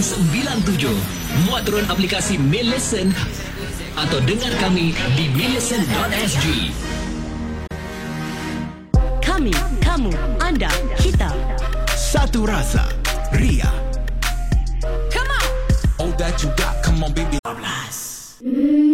9897. Muat turun aplikasi Mail Listen atau dengar kami di millison.sg. Kami, kamu, anda, kita. Satu rasa. Ria. All that you got, come on, baby. Misteri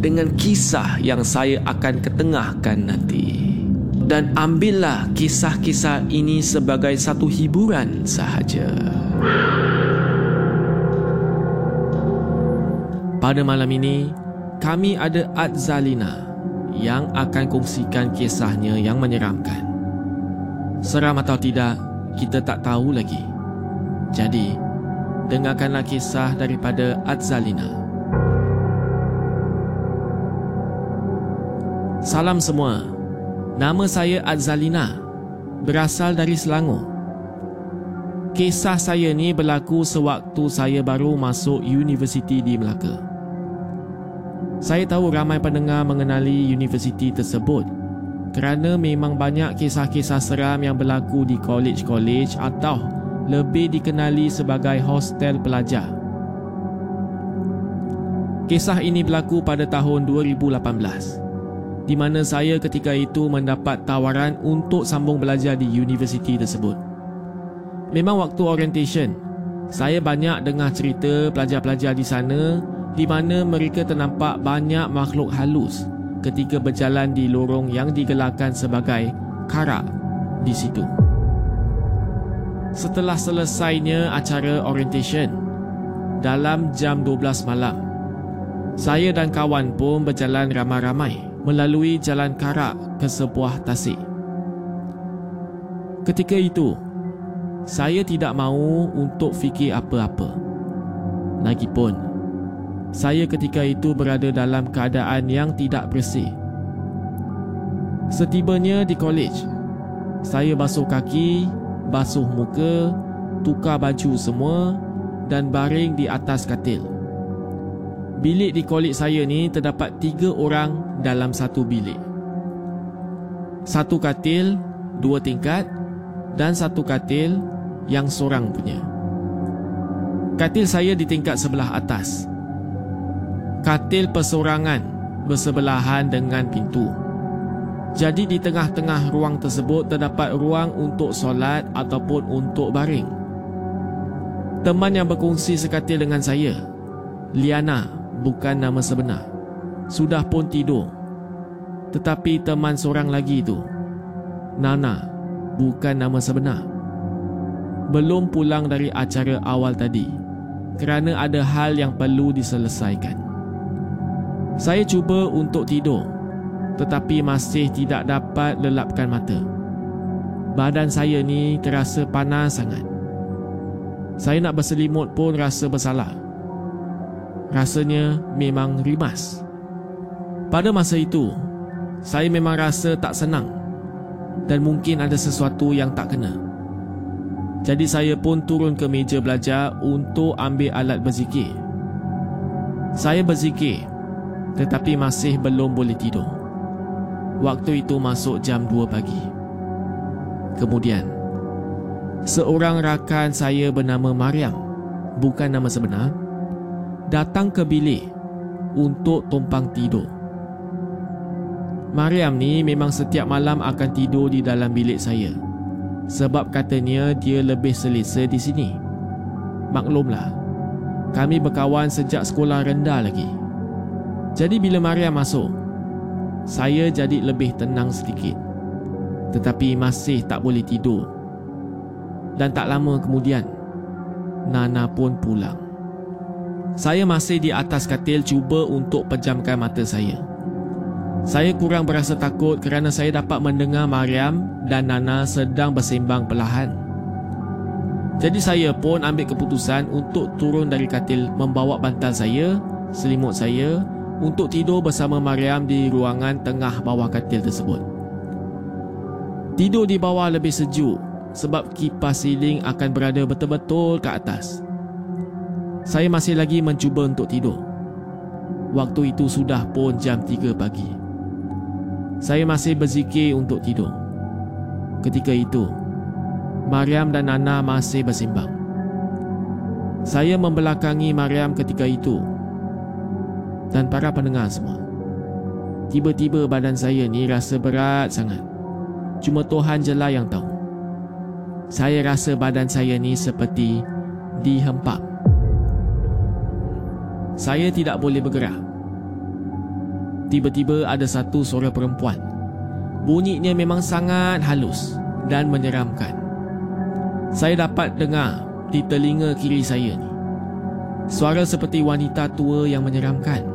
dengan kisah yang saya akan ketengahkan nanti. Dan ambillah kisah-kisah ini sebagai satu hiburan sahaja. Pada malam ini, kami ada Adzalina yang akan kongsikan kisahnya yang menyeramkan. Seram atau tidak, kita tak tahu lagi. Jadi, dengarkanlah kisah daripada Adzalina. Salam semua. Nama saya Adzalina. Berasal dari Selangor. Kisah saya ni berlaku sewaktu saya baru masuk universiti di Melaka. Saya tahu ramai pendengar mengenali universiti tersebut kerana memang banyak kisah-kisah seram yang berlaku di college-college atau lebih dikenali sebagai hostel pelajar. Kisah ini berlaku pada tahun 2018 di mana saya ketika itu mendapat tawaran untuk sambung belajar di universiti tersebut. Memang waktu orientation, saya banyak dengar cerita pelajar-pelajar di sana di mana mereka ternampak banyak makhluk halus ketika berjalan di lorong yang digelarkan sebagai Karak di situ. Setelah selesainya acara orientation dalam jam 12 malam, saya dan kawan pun berjalan ramai-ramai melalui jalan Karak ke sebuah tasik. Ketika itu, saya tidak mahu untuk fikir apa-apa. Lagipun, saya ketika itu berada dalam keadaan yang tidak bersih. Setibanya di college, saya basuh kaki, basuh muka, tukar baju semua dan baring di atas katil. Bilik di college saya ni terdapat tiga orang dalam satu bilik. Satu katil, dua tingkat dan satu katil yang seorang punya. Katil saya di tingkat sebelah atas. Katil persorangan bersebelahan dengan pintu. Jadi di tengah-tengah ruang tersebut terdapat ruang untuk solat ataupun untuk baring. Teman yang berkongsi sekatil dengan saya, Liana bukan nama sebenar, sudah pun tidur. Tetapi teman seorang lagi itu, Nana, bukan nama sebenar. Belum pulang dari acara awal tadi kerana ada hal yang perlu diselesaikan. Saya cuba untuk tidur tetapi masih tidak dapat lelapkan mata. Badan saya ni terasa panas sangat. Saya nak berselimut pun rasa bersalah. Rasanya memang rimas. Pada masa itu, saya memang rasa tak senang dan mungkin ada sesuatu yang tak kena. Jadi saya pun turun ke meja belajar untuk ambil alat berzikir. Saya berzikir tetapi masih belum boleh tidur. Waktu itu masuk jam 2 pagi. Kemudian, seorang rakan saya bernama Mariam, bukan nama sebenar, datang ke bilik untuk tumpang tidur. Mariam ni memang setiap malam akan tidur di dalam bilik saya sebab katanya dia lebih selesa di sini. Maklumlah, kami berkawan sejak sekolah rendah lagi. Jadi bila Maria masuk, saya jadi lebih tenang sedikit. Tetapi masih tak boleh tidur. Dan tak lama kemudian, Nana pun pulang. Saya masih di atas katil cuba untuk pejamkan mata saya. Saya kurang berasa takut kerana saya dapat mendengar Mariam dan Nana sedang bersembang perlahan. Jadi saya pun ambil keputusan untuk turun dari katil membawa bantal saya, selimut saya untuk tidur bersama Mariam di ruangan tengah bawah katil tersebut. Tidur di bawah lebih sejuk sebab kipas siling akan berada betul-betul ke atas. Saya masih lagi mencuba untuk tidur. Waktu itu sudah pun jam 3 pagi. Saya masih berzikir untuk tidur. Ketika itu, Mariam dan Nana masih bersimbang. Saya membelakangi Mariam ketika itu dan para pendengar semua. Tiba-tiba badan saya ni rasa berat sangat. Cuma Tuhan je lah yang tahu. Saya rasa badan saya ni seperti dihempap. Saya tidak boleh bergerak. Tiba-tiba ada satu suara perempuan. Bunyinya memang sangat halus dan menyeramkan. Saya dapat dengar di telinga kiri saya ni. Suara seperti wanita tua yang menyeramkan.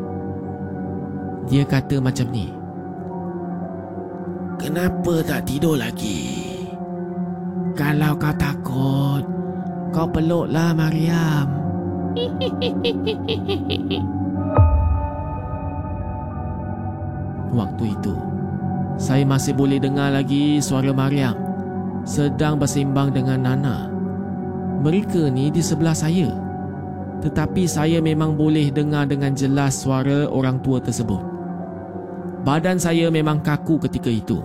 Dia kata macam ni. Kenapa tak tidur lagi? Kalau kau takut, kau peluklah Mariam. Waktu itu, saya masih boleh dengar lagi suara Mariam sedang bersimbang dengan Nana. Mereka ni di sebelah saya. Tetapi saya memang boleh dengar dengan jelas suara orang tua tersebut. Badan saya memang kaku ketika itu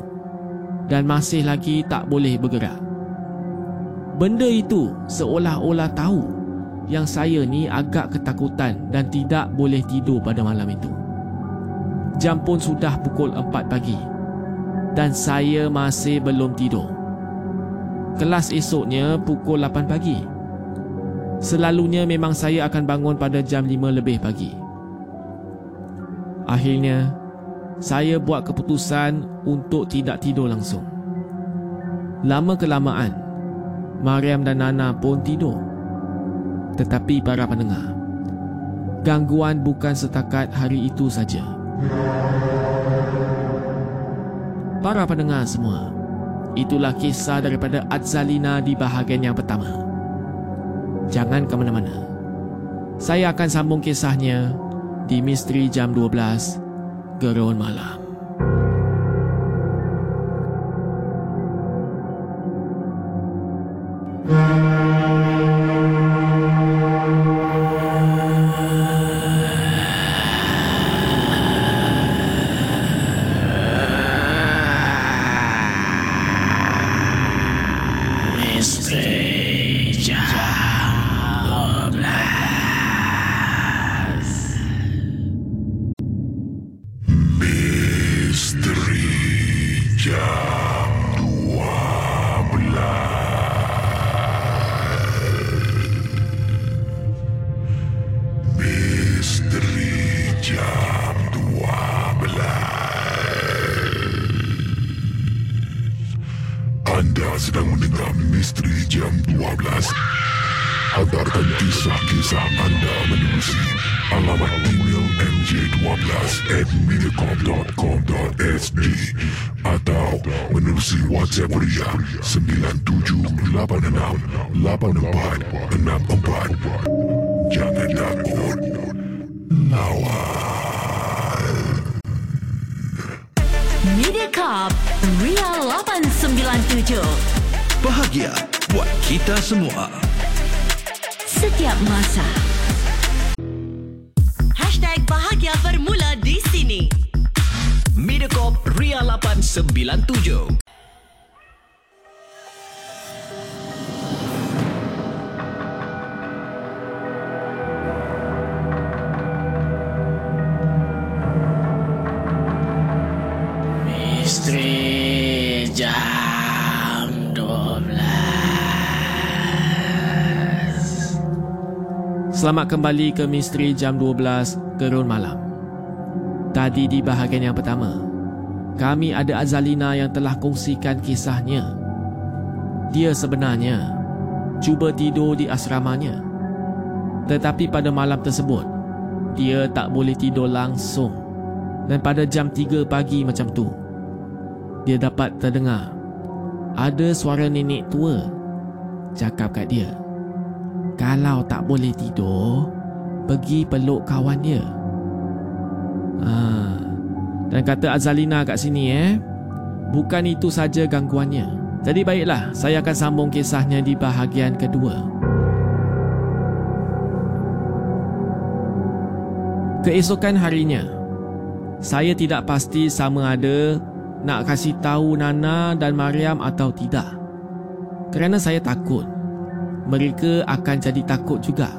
dan masih lagi tak boleh bergerak. Benda itu seolah-olah tahu yang saya ni agak ketakutan dan tidak boleh tidur pada malam itu. Jam pun sudah pukul 4 pagi dan saya masih belum tidur. Kelas esoknya pukul 8 pagi. Selalunya memang saya akan bangun pada jam 5 lebih pagi. Akhirnya, saya buat keputusan untuk tidak tidur langsung. Lama kelamaan, Mariam dan Nana pun tidur. Tetapi para pendengar, gangguan bukan setakat hari itu saja. Para pendengar semua, itulah kisah daripada Azalina di bahagian yang pertama. Jangan ke mana-mana. Saya akan sambung kisahnya di Misteri Jam 12 Gerun Malam. Atau menerusi WhatsApp Ria 97868464. Jangan takut. Lawan. Mediacorp Ria 897 Bahagia buat kita semua. Setiap masa. 897. Isteri jam 12 Selamat kembali ke Misteri Jam 12 Gerun Malam Tadi di bahagian yang pertama Kami ada Azalina yang telah kongsikan kisahnya. Dia sebenarnya Cuba tidur di asramanya. Tetapi pada malam tersebut Dia tak boleh tidur langsung. Dan pada jam 3 pagi macam tu dia dapat terdengar ada suara nenek tua cakap kat dia kalau tak boleh tidur pergi peluk kawan dia ha. Dan kata Azalina kat sini eh bukan itu saja gangguannya jadi baiklah saya akan sambung kisahnya di bahagian kedua keesokan harinya saya tidak pasti sama ada nak kasih tahu Nana dan Mariam atau tidak. Kerana saya takut mereka akan jadi takut juga.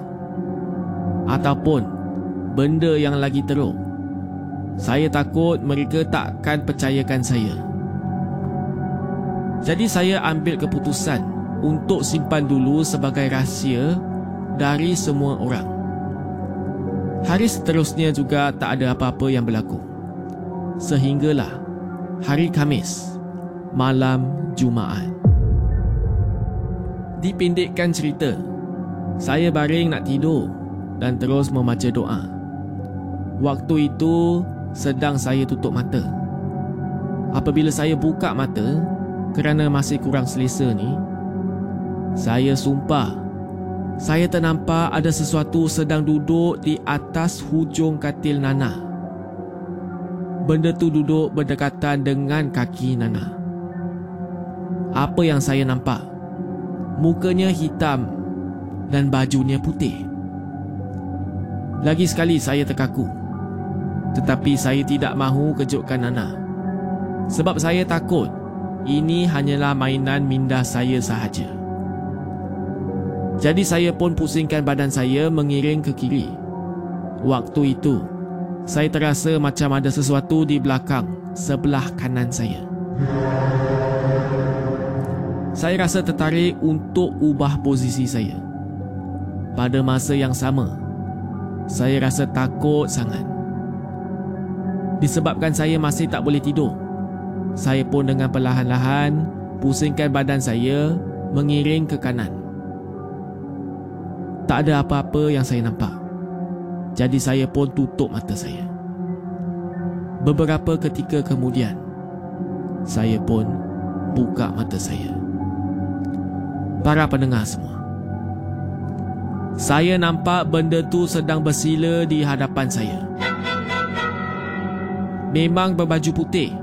Ataupun benda yang lagi teruk. Saya takut mereka takkan percayakan saya. Jadi saya ambil keputusan untuk simpan dulu sebagai rahsia dari semua orang. Hari seterusnya juga tak ada apa-apa yang berlaku. Sehinggalah hari Kamis, malam Jumaat. Dipendekkan cerita, saya baring nak tidur dan terus membaca doa. Waktu itu sedang saya tutup mata. Apabila saya buka mata kerana masih kurang selesa ni, saya sumpah saya ternampak ada sesuatu sedang duduk di atas hujung katil Nana benda tu duduk berdekatan dengan kaki Nana. Apa yang saya nampak? Mukanya hitam dan bajunya putih. Lagi sekali saya terkaku. Tetapi saya tidak mahu kejutkan Nana. Sebab saya takut ini hanyalah mainan minda saya sahaja. Jadi saya pun pusingkan badan saya mengiring ke kiri. Waktu itu, saya terasa macam ada sesuatu di belakang sebelah kanan saya. Saya rasa tertarik untuk ubah posisi saya. Pada masa yang sama, saya rasa takut sangat. Disebabkan saya masih tak boleh tidur, saya pun dengan perlahan-lahan pusingkan badan saya mengiring ke kanan. Tak ada apa-apa yang saya nampak. Jadi saya pun tutup mata saya. Beberapa ketika kemudian, saya pun buka mata saya. Para pendengar semua. Saya nampak benda tu sedang bersila di hadapan saya. Memang berbaju putih.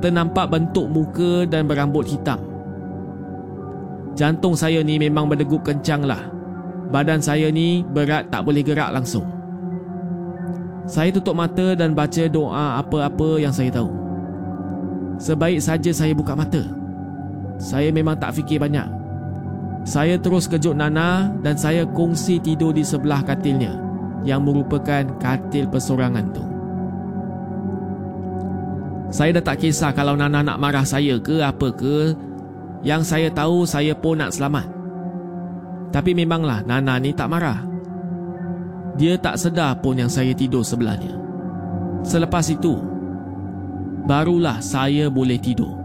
Ternampak bentuk muka dan berambut hitam. Jantung saya ni memang berdegup kencang lah. Badan saya ni berat tak boleh gerak langsung. Saya tutup mata dan baca doa apa-apa yang saya tahu. Sebaik saja saya buka mata. Saya memang tak fikir banyak. Saya terus kejut Nana dan saya kongsi tidur di sebelah katilnya yang merupakan katil persorangan tu. Saya dah tak kisah kalau Nana nak marah saya ke apa ke. Yang saya tahu saya pun nak selamat. Tapi memanglah Nana ni tak marah. Dia tak sedar pun yang saya tidur sebelahnya. Selepas itu, barulah saya boleh tidur.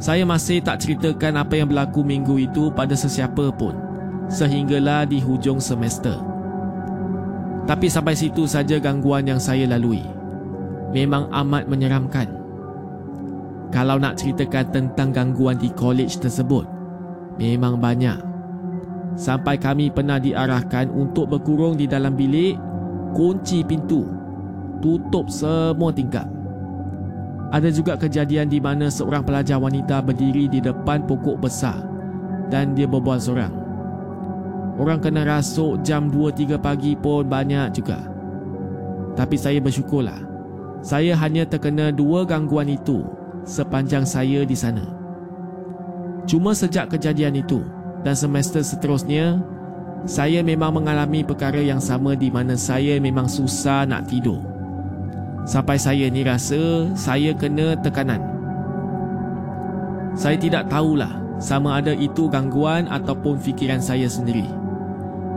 Saya masih tak ceritakan apa yang berlaku minggu itu pada sesiapa pun sehinggalah di hujung semester. Tapi sampai situ saja gangguan yang saya lalui. Memang amat menyeramkan. Kalau nak ceritakan tentang gangguan di college tersebut, memang banyak. Sampai kami pernah diarahkan untuk berkurung di dalam bilik, kunci pintu, tutup semua tingkap. Ada juga kejadian di mana seorang pelajar wanita berdiri di depan pokok besar dan dia berbual seorang. Orang kena rasuk jam 2-3 pagi pun banyak juga. Tapi saya bersyukurlah. Saya hanya terkena dua gangguan itu sepanjang saya di sana. Cuma sejak kejadian itu dan semester seterusnya, saya memang mengalami perkara yang sama di mana saya memang susah nak tidur. Sampai saya ni rasa saya kena tekanan. Saya tidak tahulah sama ada itu gangguan ataupun fikiran saya sendiri.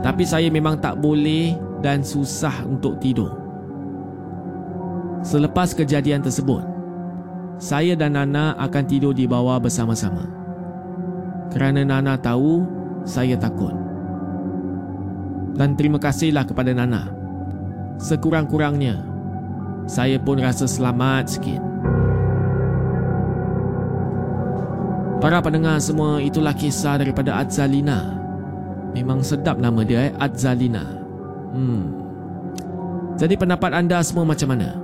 Tapi saya memang tak boleh dan susah untuk tidur. Selepas kejadian tersebut, saya dan Nana akan tidur di bawah bersama-sama. Kerana Nana tahu saya takut. Dan terima kasihlah kepada Nana. Sekurang-kurangnya, saya pun rasa selamat sikit. Para pendengar semua, itulah kisah daripada Adzalina. Memang sedap nama dia, eh? Adzalina. Hmm. Jadi pendapat anda semua macam mana?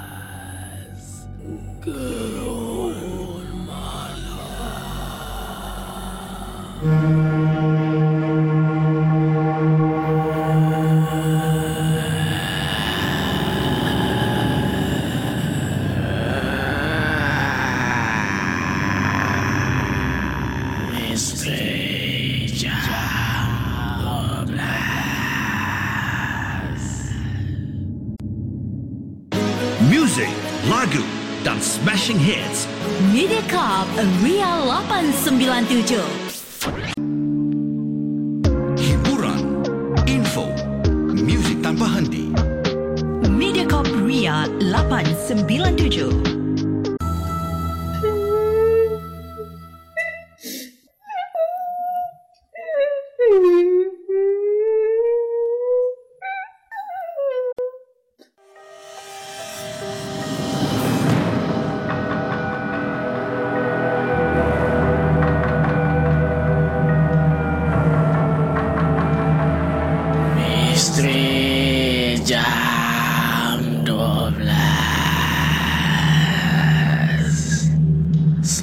Gerun Muzik,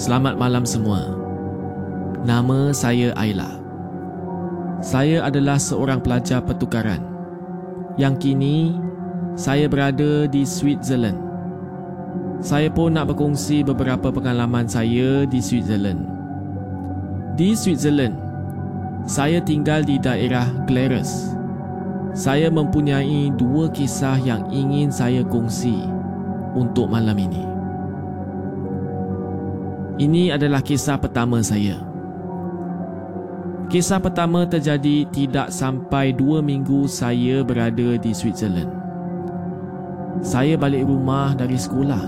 Selamat malam semua. Nama saya Ayla. Saya adalah seorang pelajar pertukaran. Yang kini saya berada di Switzerland. Saya pun nak berkongsi beberapa pengalaman saya di Switzerland. Di Switzerland, saya tinggal di daerah Glarus. Saya mempunyai dua kisah yang ingin saya kongsi untuk malam ini. Ini adalah kisah pertama saya. Kisah pertama terjadi tidak sampai dua minggu saya berada di Switzerland. Saya balik rumah dari sekolah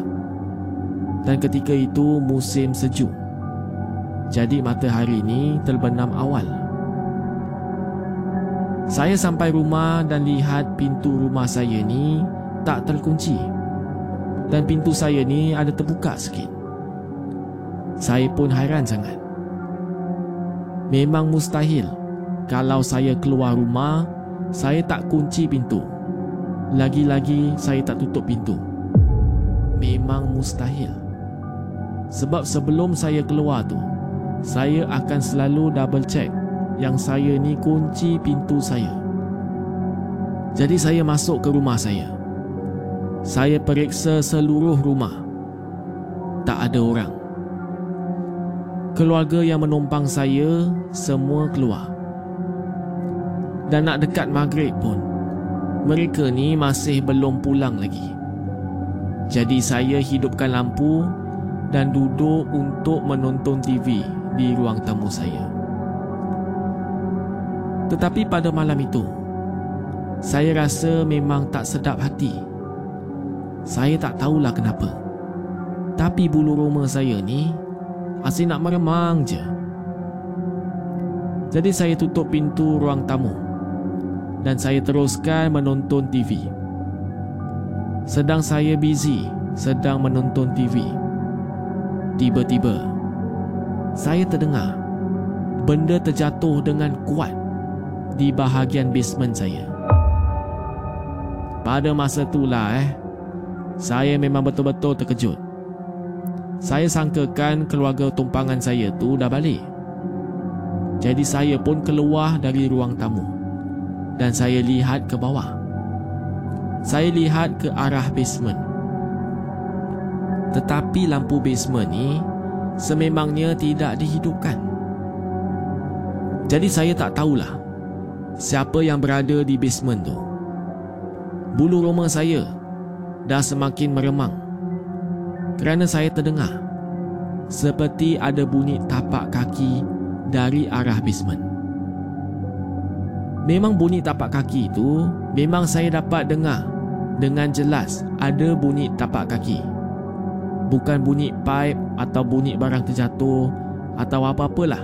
dan ketika itu musim sejuk. Jadi matahari ini terbenam awal. Saya sampai rumah dan lihat pintu rumah saya ni tak terkunci. Dan pintu saya ni ada terbuka sikit. Saya pun hairan sangat. Memang mustahil kalau saya keluar rumah, saya tak kunci pintu. Lagi-lagi saya tak tutup pintu. Memang mustahil. Sebab sebelum saya keluar tu, saya akan selalu double check yang saya ni kunci pintu saya. Jadi saya masuk ke rumah saya. Saya periksa seluruh rumah. Tak ada orang. Keluarga yang menumpang saya semua keluar. Dan nak dekat maghrib pun, mereka ni masih belum pulang lagi. Jadi saya hidupkan lampu dan duduk untuk menonton TV di ruang tamu saya. Tetapi pada malam itu, saya rasa memang tak sedap hati. Saya tak tahulah kenapa. Tapi bulu roma saya ni Asyik nak meremang je. Jadi saya tutup pintu ruang tamu dan saya teruskan menonton TV. Sedang saya busy sedang menonton TV. Tiba-tiba saya terdengar benda terjatuh dengan kuat di bahagian basement saya. Pada masa itulah eh saya memang betul-betul terkejut. Saya sangkakan keluarga tumpangan saya tu dah balik. Jadi saya pun keluar dari ruang tamu dan saya lihat ke bawah. Saya lihat ke arah basement. Tetapi lampu basement ni sememangnya tidak dihidupkan. Jadi saya tak tahulah siapa yang berada di basement tu. Bulu roma saya dah semakin meremang kerana saya terdengar seperti ada bunyi tapak kaki dari arah basement. Memang bunyi tapak kaki itu memang saya dapat dengar dengan jelas ada bunyi tapak kaki. Bukan bunyi pipe atau bunyi barang terjatuh atau apa-apalah.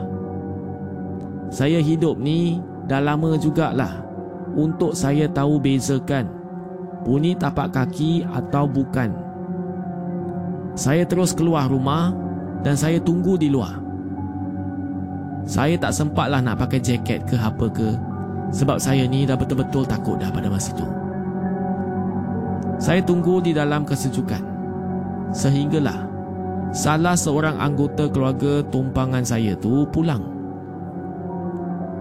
Saya hidup ni dah lama jugalah untuk saya tahu bezakan bunyi tapak kaki atau bukan saya terus keluar rumah dan saya tunggu di luar. Saya tak sempatlah nak pakai jaket ke apa ke sebab saya ni dah betul-betul takut dah pada masa itu. Saya tunggu di dalam kesejukan. Sehinggalah salah seorang anggota keluarga tumpangan saya tu pulang.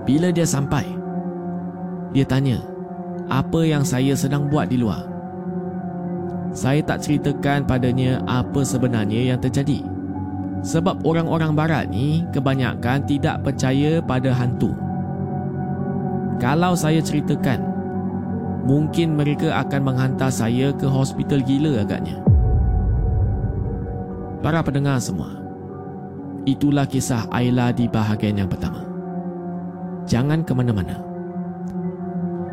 Bila dia sampai, dia tanya apa yang saya sedang buat di luar saya tak ceritakan padanya apa sebenarnya yang terjadi. Sebab orang-orang barat ni kebanyakan tidak percaya pada hantu. Kalau saya ceritakan, mungkin mereka akan menghantar saya ke hospital gila agaknya. Para pendengar semua, itulah kisah Ayla di bahagian yang pertama. Jangan ke mana-mana.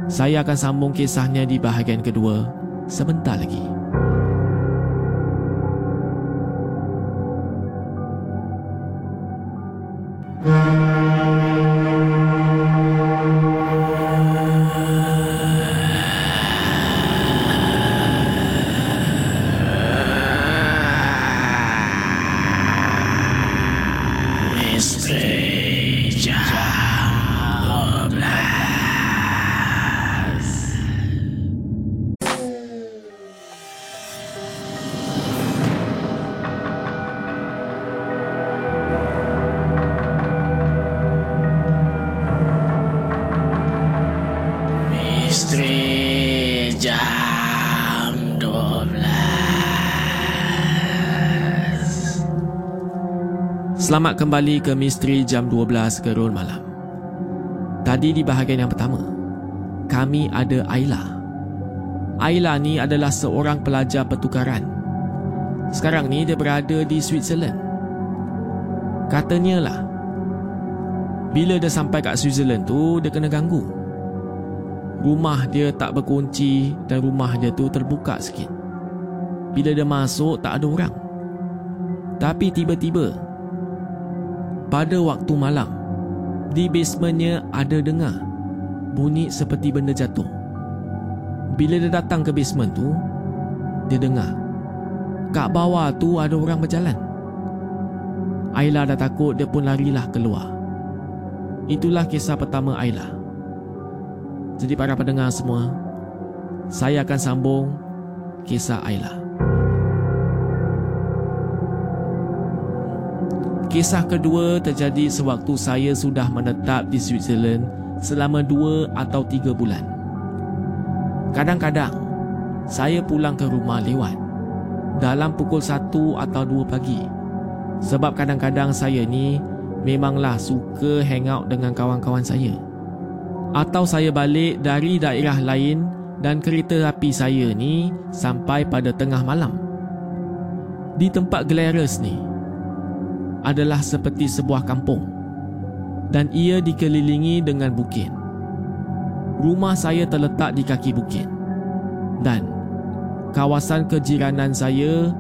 Saya akan sambung kisahnya di bahagian kedua sebentar lagi. Sexy. Selamat kembali ke Misteri Jam 12 Gerun Malam. Tadi di bahagian yang pertama, kami ada Ayla. Ayla ni adalah seorang pelajar pertukaran. Sekarang ni dia berada di Switzerland. Katanya lah, bila dia sampai kat Switzerland tu, dia kena ganggu. Rumah dia tak berkunci dan rumah dia tu terbuka sikit. Bila dia masuk, tak ada orang. Tapi tiba-tiba, pada waktu malam, di basementnya ada dengar bunyi seperti benda jatuh. Bila dia datang ke basement tu, dia dengar kat bawah tu ada orang berjalan. Ayla dah takut dia pun larilah keluar. Itulah kisah pertama Ayla. Jadi para pendengar semua, saya akan sambung kisah Ayla. Kisah kedua terjadi sewaktu saya sudah menetap di Switzerland selama dua atau tiga bulan. Kadang-kadang, saya pulang ke rumah lewat dalam pukul satu atau dua pagi. Sebab kadang-kadang saya ni memanglah suka hangout dengan kawan-kawan saya. Atau saya balik dari daerah lain dan kereta api saya ni sampai pada tengah malam. Di tempat Glarus ni, adalah seperti sebuah kampung dan ia dikelilingi dengan bukit. Rumah saya terletak di kaki bukit dan kawasan kejiranan saya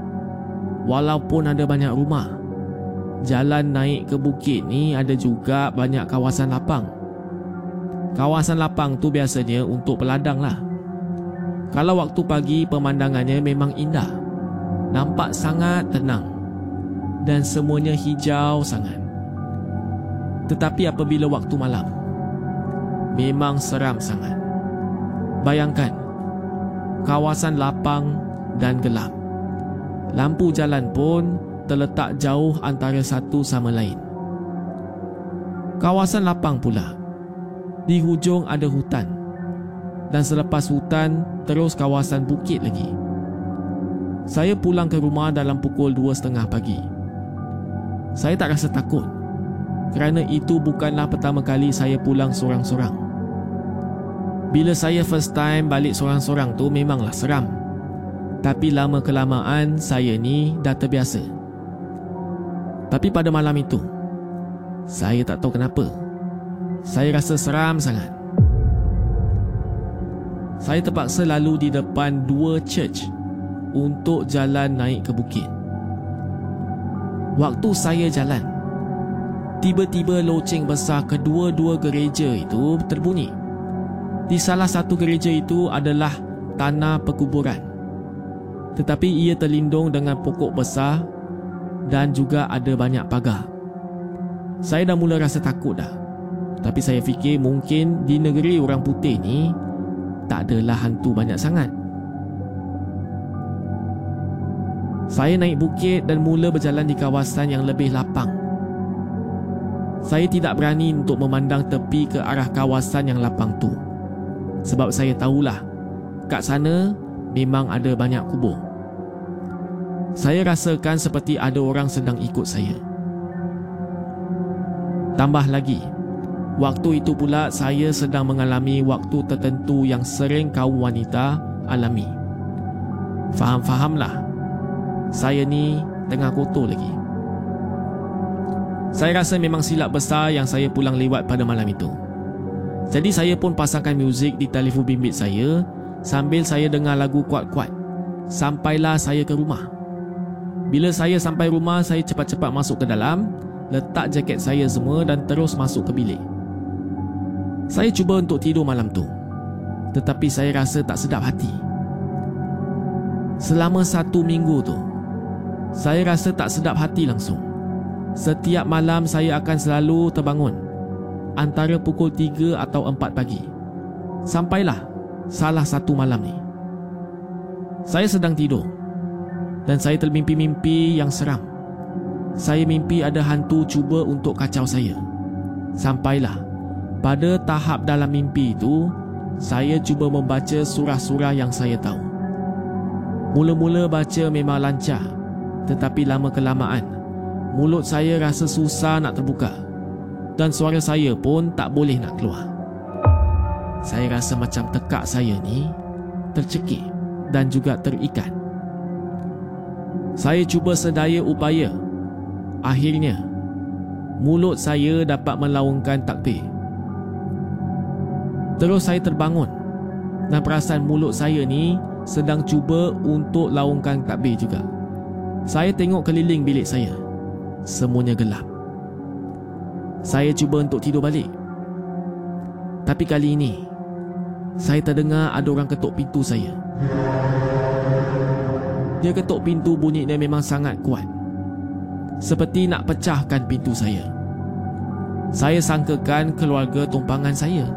walaupun ada banyak rumah jalan naik ke bukit ni ada juga banyak kawasan lapang. Kawasan lapang tu biasanya untuk peladang lah. Kalau waktu pagi pemandangannya memang indah. Nampak sangat tenang dan semuanya hijau sangat. Tetapi apabila waktu malam, memang seram sangat. Bayangkan, kawasan lapang dan gelap. Lampu jalan pun terletak jauh antara satu sama lain. Kawasan lapang pula. Di hujung ada hutan. Dan selepas hutan, terus kawasan bukit lagi. Saya pulang ke rumah dalam pukul 2.30 pagi. Saya tak rasa takut kerana itu bukanlah pertama kali saya pulang sorang-sorang. Bila saya first time balik sorang-sorang tu memanglah seram. Tapi lama kelamaan saya ni dah terbiasa. Tapi pada malam itu, saya tak tahu kenapa. Saya rasa seram sangat. Saya terpaksa lalu di depan dua church untuk jalan naik ke bukit. Waktu saya jalan, tiba-tiba loceng besar kedua-dua gereja itu terbunyi. Di salah satu gereja itu adalah tanah perkuburan. Tetapi ia terlindung dengan pokok besar dan juga ada banyak pagar. Saya dah mula rasa takut dah. Tapi saya fikir mungkin di negeri orang putih ni tak adalah hantu banyak sangat. Saya naik bukit dan mula berjalan di kawasan yang lebih lapang. Saya tidak berani untuk memandang tepi ke arah kawasan yang lapang tu. Sebab saya tahulah, kat sana memang ada banyak kubur. Saya rasakan seperti ada orang sedang ikut saya. Tambah lagi, waktu itu pula saya sedang mengalami waktu tertentu yang sering kaum wanita alami. Faham-fahamlah saya ni tengah kotor lagi. Saya rasa memang silap besar yang saya pulang lewat pada malam itu. Jadi saya pun pasangkan muzik di telefon bimbit saya sambil saya dengar lagu kuat-kuat. Sampailah saya ke rumah. Bila saya sampai rumah, saya cepat-cepat masuk ke dalam, letak jaket saya semua dan terus masuk ke bilik. Saya cuba untuk tidur malam tu. Tetapi saya rasa tak sedap hati. Selama satu minggu tu, saya rasa tak sedap hati langsung. Setiap malam saya akan selalu terbangun antara pukul 3 atau 4 pagi. Sampailah salah satu malam ni. Saya sedang tidur dan saya termimpi-mimpi yang seram. Saya mimpi ada hantu cuba untuk kacau saya. Sampailah pada tahap dalam mimpi itu, saya cuba membaca surah-surah yang saya tahu. Mula-mula baca memang lancar tetapi lama kelamaan Mulut saya rasa susah nak terbuka dan suara saya pun tak boleh nak keluar. Saya rasa macam tekak saya ni tercekik dan juga terikat. Saya cuba sedaya upaya. Akhirnya, mulut saya dapat melaungkan takbir. Terus saya terbangun dan perasan mulut saya ni sedang cuba untuk laungkan takbir juga. Saya tengok keliling bilik saya. Semuanya gelap. Saya cuba untuk tidur balik. Tapi kali ini, saya terdengar ada orang ketuk pintu saya. Dia ketuk pintu bunyi dia memang sangat kuat. Seperti nak pecahkan pintu saya. Saya sangkakan keluarga tumpangan saya.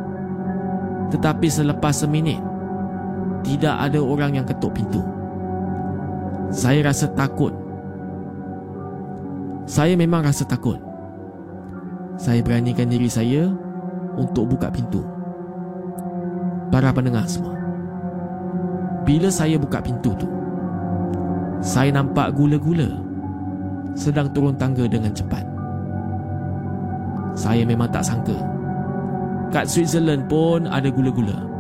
Tetapi selepas seminit, tidak ada orang yang ketuk pintu. Saya rasa takut. Saya memang rasa takut. Saya beranikan diri saya untuk buka pintu. Para pendengar semua. Bila saya buka pintu tu, saya nampak gula-gula sedang turun tangga dengan cepat. Saya memang tak sangka. Kat Switzerland pun ada gula-gula.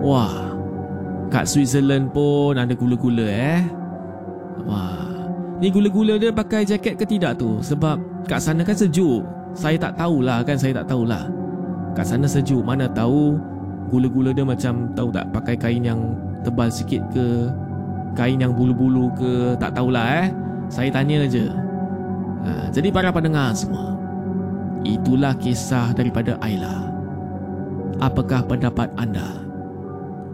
Wah, kat Switzerland pun ada gula-gula eh. Wah, ni gula-gula dia pakai jaket ke tidak tu? Sebab kat sana kan sejuk. Saya tak tahulah kan, saya tak tahulah. Kat sana sejuk, mana tahu gula-gula dia macam tahu tak pakai kain yang tebal sikit ke kain yang bulu-bulu ke tak tahulah eh. Saya tanya aja. Ha, jadi para pendengar semua, itulah kisah daripada Ayla. Apakah pendapat anda?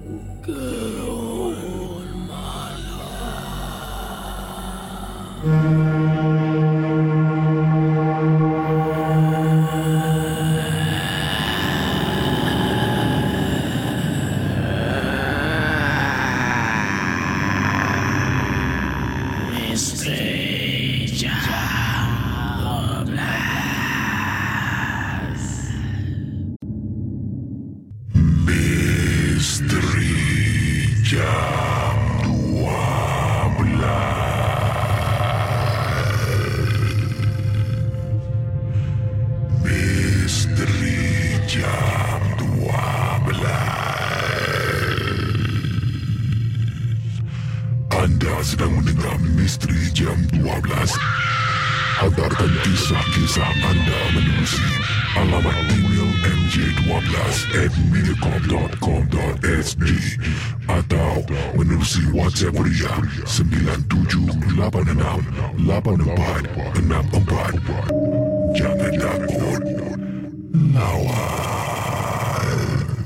Gerun Misteri